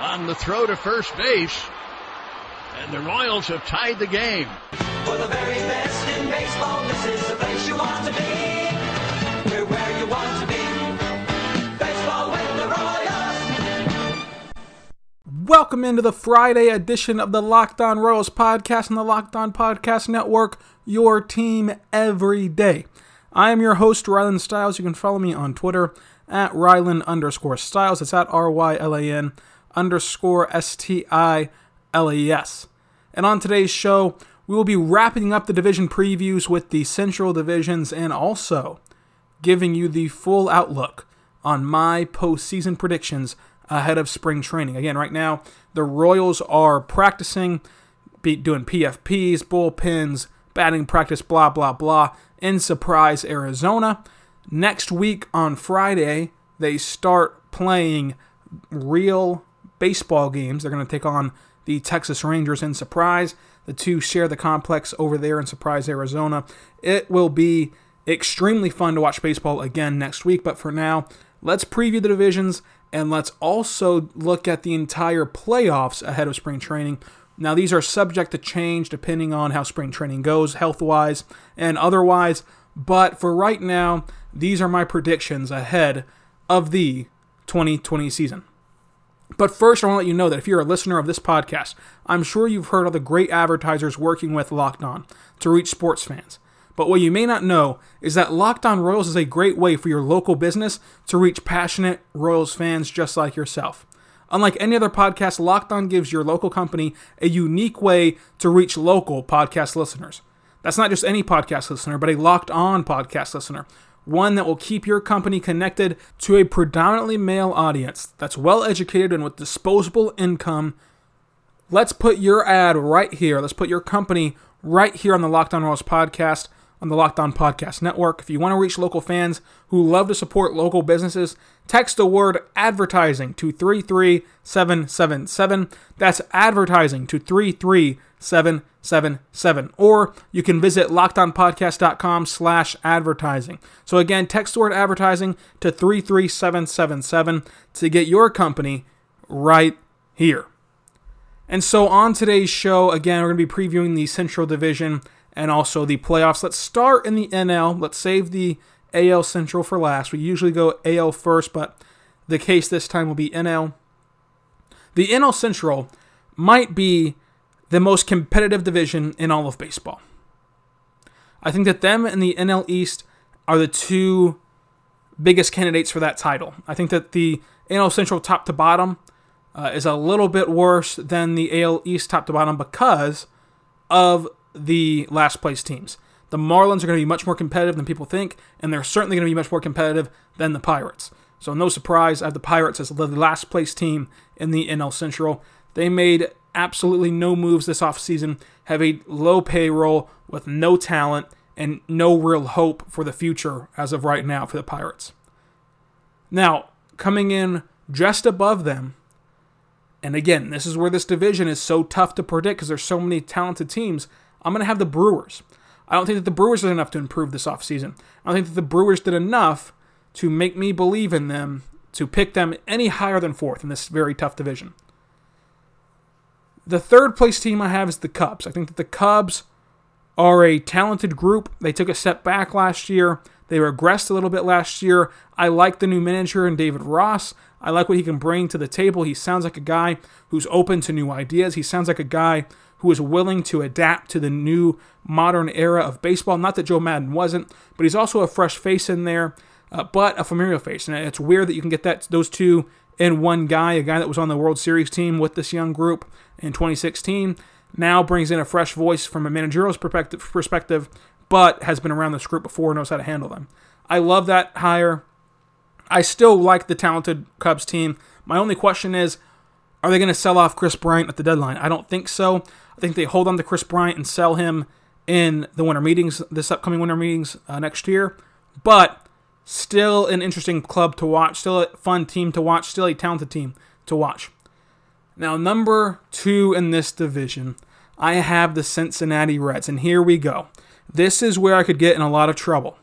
on the throw to first base. And the Royals have tied the game. For the very best in baseball, this is the place you want to be. We're where you want to be. Baseball with the Royals. Welcome into the Friday edition of the Locked On Royals podcast and the Locked On Podcast Network, your team every day. I am your host, Rylan Stiles. You can follow me on Twitter at Rylan underscore Stiles. It's at R Y L A N underscore S T I L E S. And on today's show, we will be wrapping up the division previews with the Central divisions and also giving you the full outlook on my postseason predictions ahead of spring training. Again, right now, the Royals are practicing, doing PFPs, bullpens, batting practice, blah, blah, blah, in Surprise, Arizona. Next week on Friday, they start playing real baseball games. They're going to take on the Texas Rangers in Surprise. The two share the complex over there in Surprise, Arizona. It will be extremely fun to watch baseball again next week, but for now, let's preview the divisions and let's also look at the entire playoffs ahead of spring training. Now, these are subject to change depending on how spring training goes, health wise and otherwise, but for right now, these are my predictions ahead of the 2020 season. But first, I want to let you know that if you're a listener of this podcast, I'm sure you've heard of the great advertisers working with Locked On to reach sports fans. But what you may not know is that Locked On Royals is a great way for your local business to reach passionate Royals fans just like yourself. Unlike any other podcast, Locked On gives your local company a unique way to reach local podcast listeners. That's not just any podcast listener, but a Locked On podcast listener one that will keep your company connected to a predominantly male audience that's well educated and with disposable income. Let's put your ad right here. Let's put your company right here on the Locked On Royals podcast on the Locked On Podcast Network. If you want to reach local fans who love to support local businesses, text the word advertising to 33777. That's advertising to 33777. Or you can visit lockedonpodcast.com slash advertising. So again, text the word advertising to 33777 to get your company right here. And so on today's show, again, we're going to be previewing the Central Division and also the playoffs. Let's start in the NL. Let's save the AL Central for last. We usually go AL first, but the case this time will be NL. The NL Central might be the most competitive division in all of baseball. I think that them and the NL East are the two biggest candidates for that title. I think that the NL Central top to bottom uh, is a little bit worse than the AL East top to bottom because of the last place teams. The Marlins are going to be much more competitive than people think, and they're certainly going to be much more competitive than the Pirates. So, no surprise, I have the Pirates as the last place team in the NL Central. They made absolutely no moves this offseason, have a low payroll with no talent and no real hope for the future as of right now for the Pirates. Now, coming in just above them, and again, this is where this division is so tough to predict because there's so many talented teams. I'm going to have the Brewers. I don't think that the Brewers did enough to improve this offseason. I don't think that the Brewers did enough to make me believe in them to pick them any higher than fourth in this very tough division. The third place team I have is the Cubs. I think that the Cubs are a talented group. They took a step back last year. They regressed a little bit last year. I like the new manager and David Ross. I like what he can bring to the table. He sounds like a guy who's open to new ideas. He sounds like a guy who is willing to adapt to the new modern era of baseball. Not that Joe Maddon wasn't, but he's also a fresh face in there, uh, but a familiar face. And it's weird that you can get that those two in one guy, a guy that was on the World Series team with this young group in 2016, now brings in a fresh voice from a managerial perspective, perspective but has been around this group before, knows how to handle them. I love that hire. I still like the talented Cubs team. My only question is, Are they going to sell off Kris Bryant at the deadline? I don't think so. I think they hold on to Kris Bryant and sell him in the winter meetings, this upcoming winter meetings uh, next year. But still an interesting club to watch, still a fun team to watch, still a talented team to watch. Now, number two in this division, I have the Cincinnati Reds, and here we go. This is where I could get in a lot of trouble.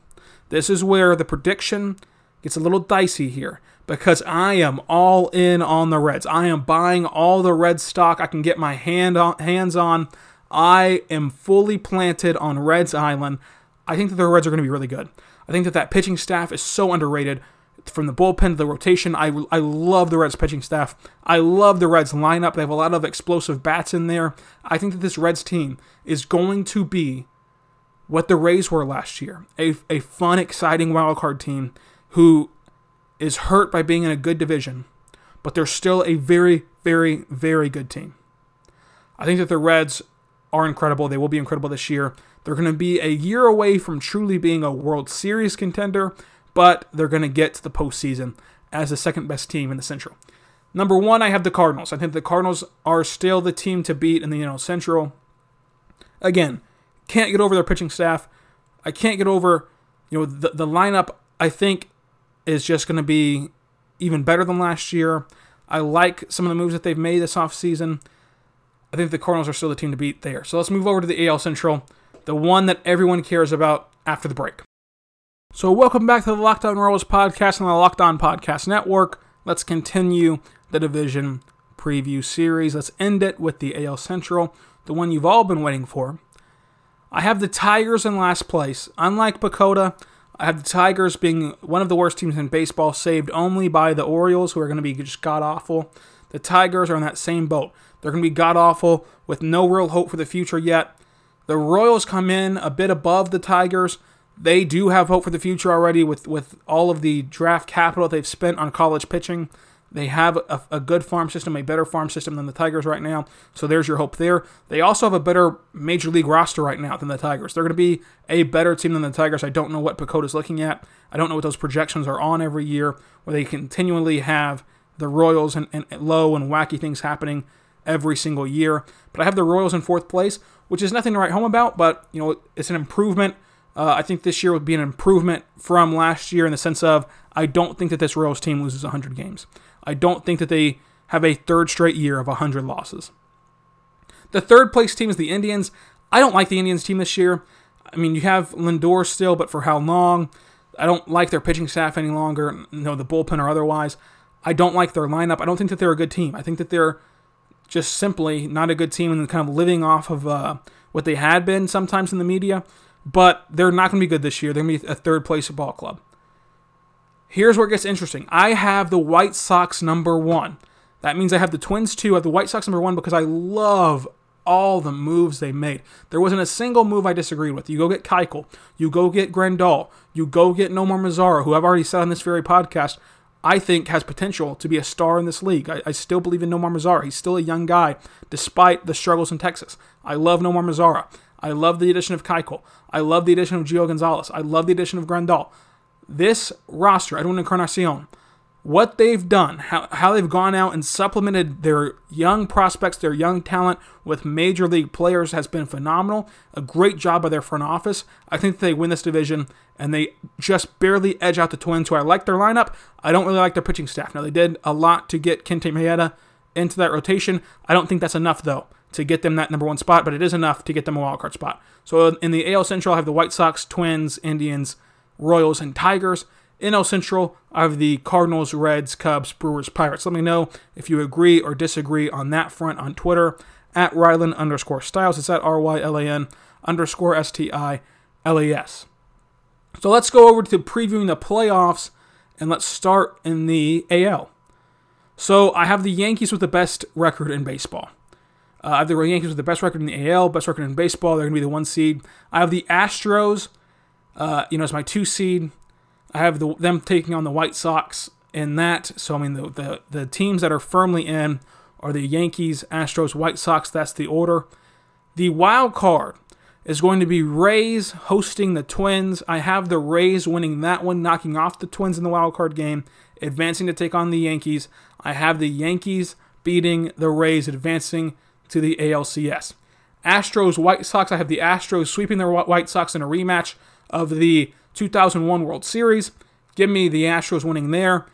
This is where the prediction gets a little dicey here because I am all in on the Reds. I am buying all the Red stock I can get my hand on, hands on. I am fully planted on Reds Island. I think that the Reds are going to be really good. I think that that pitching staff is so underrated. From the bullpen to the rotation, I, I love the Reds pitching staff. I love the Reds lineup. They have a lot of explosive bats in there. I think that this Reds team is going to be what the Rays were last year a, a fun, exciting wild card team who is hurt by being in a good division, but they're still a very, very, very good team. I think that the Reds are incredible. They will be incredible this year. They're going to be a year away from truly being a World Series contender, but they're going to get to the postseason as the second best team in the Central. Number one, I have the Cardinals. I think the Cardinals are still the team to beat in the Central. Again, can't get over their pitching staff. I can't get over, you know, the, the lineup. I think is just going to be even better than last year. I like some of the moves that they've made this offseason. I think the Cardinals are still the team to beat there. So let's move over to the AL Central, the one that everyone cares about after the break. So welcome back to the Locked On Royals podcast on the Locked On Podcast Network. Let's continue the division preview series. Let's end it with the AL Central, the one you've all been waiting for. I have the Tigers in last place. Unlike PECOTA, I have the Tigers being one of the worst teams in baseball, saved only by the Orioles, who are going to be just god awful. The Tigers are in that same boat. They're going to be god awful with no real hope for the future yet. The Royals come in a bit above the Tigers. They do have hope for the future already with, with all of the draft capital they've spent on college pitching. They have a, a, good farm system, a better farm system than the Tigers right now. So there's your hope there. They also have a better major league roster right now than the Tigers. They're going to be a better team than the Tigers. I don't know what PECOTA's looking at. I don't know what those projections are on every year, where they continually have the Royals and, and low and wacky things happening every single year. But I have the Royals in fourth place, which is nothing to write home about, but you know it's an improvement. Uh, I think this year would be an improvement from last year in the sense of I don't think that this Royals team loses 100 games. I don't think that they have a third straight year of 100 losses. The third place team is the Indians. I don't like the Indians team this year. I mean, you have Lindor still, but for how long? I don't like their pitching staff any longer, know, the bullpen or otherwise. I don't like their lineup. I don't think that they're a good team. I think that they're just simply not a good team and kind of living off of uh, what they had been sometimes in the media. But they're not going to be good this year. They're going to be a third place ball club. Here's where it gets interesting. I have the White Sox number one. That means I have the Twins two. I have the White Sox number one because I love all the moves they made. There wasn't a single move I disagreed with. You go get Keuchel, you go get Grandal, you go get Nomar Mazara, who I've already said on this very podcast, I think has potential to be a star in this league. I, I still believe in Nomar Mazara. He's still a young guy, despite the struggles in Texas. I love Nomar Mazara. I love the addition of Keuchel. I love the addition of Gio Gonzalez. I love the addition of Grandal this roster, Edwin Encarnacion, what they've done, how, how they've gone out and supplemented their young prospects, their young talent with major league players has been phenomenal. A great job by their front office. I think they win this division and they just barely edge out the Twins, who I like their lineup. I don't really like their pitching staff. Now, they did a lot to get Kenta Maeda into that rotation. I don't think that's enough, though, to get them that number one spot, but it is enough to get them a wild card spot. So in the AL Central, I have the White Sox, Twins, Indians, Royals, and Tigers. NL Central, I have the Cardinals, Reds, Cubs, Brewers, Pirates. Let me know if you agree or disagree on that front on Twitter at Rylan underscore Stiles. It's at R Y L A N underscore S T I L A S. So let's go over to previewing the playoffs and let's start in the AL. So I have the Yankees with the best record in baseball. Uh, I have the Yankees with the best record in the AL, best record in baseball. They're going to be the one seed. I have the Astros uh, you know, as my two seed. I have the, them taking on the White Sox in that. So I mean, the, the the teams that are firmly in are the Yankees, Astros, White Sox. That's the order. The wild card is going to be Rays hosting the Twins. I have the Rays winning that one, knocking off the Twins in the wild card game, advancing to take on the Yankees. I have the Yankees beating the Rays, advancing to the ALCS. Astros White Sox. I have the Astros sweeping their White Sox in a rematch of the 2001 World Series. Give me the Astros winning there.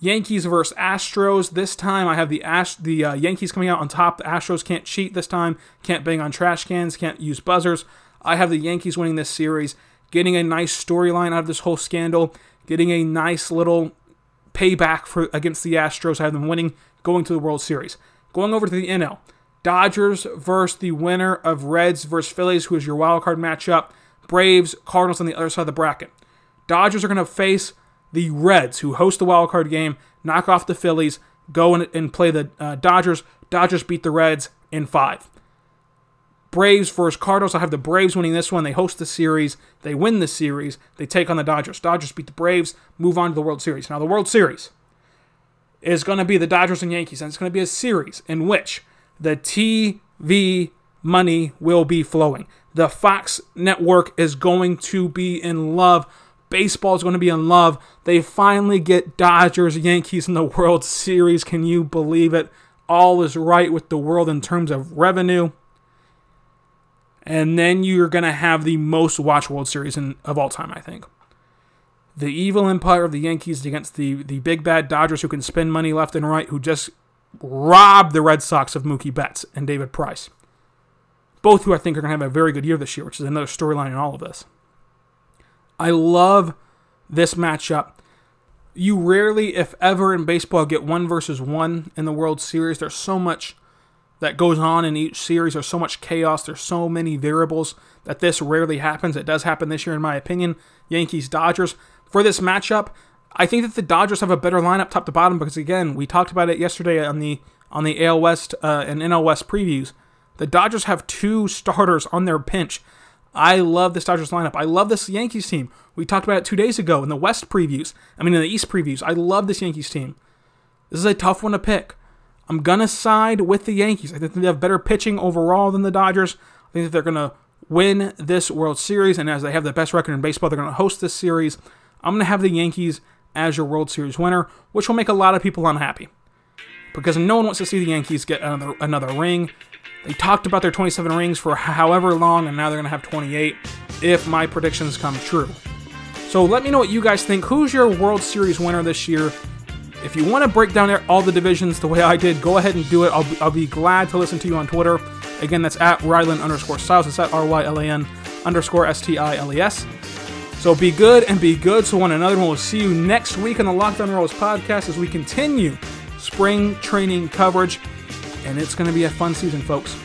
Yankees versus Astros. This time I have the the uh, Yankees coming out on top. The Astros can't cheat this time. Can't bang on trash cans. Can't use buzzers. I have the Yankees winning this series, getting a nice storyline out of this whole scandal, getting a nice little payback for against the Astros. I have them winning, going to the World Series. Going over to the NL. Dodgers versus the winner of Reds versus Phillies, who is your wild card matchup. Braves, Cardinals on the other side of the bracket. Dodgers are going to face the Reds, who host the wild card game, knock off the Phillies, go and, and play the uh, Dodgers. Dodgers beat the Reds in five. Braves versus Cardinals. I have the Braves winning this one. They host the series. They win the series. They take on the Dodgers. Dodgers beat the Braves, move on to the World Series. Now, the World Series is going to be the Dodgers and Yankees, and it's going to be a series in which the TV money will be flowing. The Fox network is going to be in love. Baseball is going to be in love. They finally get Dodgers, Yankees in the World Series. Can you believe it? All is right with the world in terms of revenue. And then you're going to have the most watched World Series in, of all time, I think. The evil empire of the Yankees against the, the big bad Dodgers who can spend money left and right, who just robbed the Red Sox of Mookie Betts and David Price. Both who I think are going to have a very good year this year, which is another storyline in all of this. I love this matchup. You rarely, if ever, in baseball get one versus one in the World Series. There's so much that goes on in each series. There's so much chaos. There's so many variables that this rarely happens. It does happen this year, in my opinion. Yankees Dodgers. For this matchup, I think that the Dodgers have a better lineup top to bottom because again, we talked about it yesterday on the on the AL West uh, and NL West previews. The Dodgers have two starters on their bench. I love this Dodgers lineup. I love this Yankees team. We talked about it two days ago in the West previews. I mean, in the East previews. I love this Yankees team. This is a tough one to pick. I'm gonna side with the Yankees. I think they have better pitching overall than the Dodgers. I think that they're gonna win this World Series, and as they have the best record in baseball, they're gonna host this series. I'm gonna have the Yankees as your World Series winner, which will make a lot of people unhappy. Because no one wants to see the Yankees get another, another ring. They talked about their 27 rings for however long, and now they're going to have 28 if my predictions come true. So let me know what you guys think. Who's your World Series winner this year? If you want to break down all the divisions the way I did, go ahead and do it. I'll be, I'll be glad to listen to you on Twitter. Again, that's at Rylan underscore Stiles. It's at R Y L A N underscore S T I L E S. So be good and be good to one another. And we'll see you next week on the Locked On Royals podcast as we continue spring training coverage. And it's going to be a fun season, folks.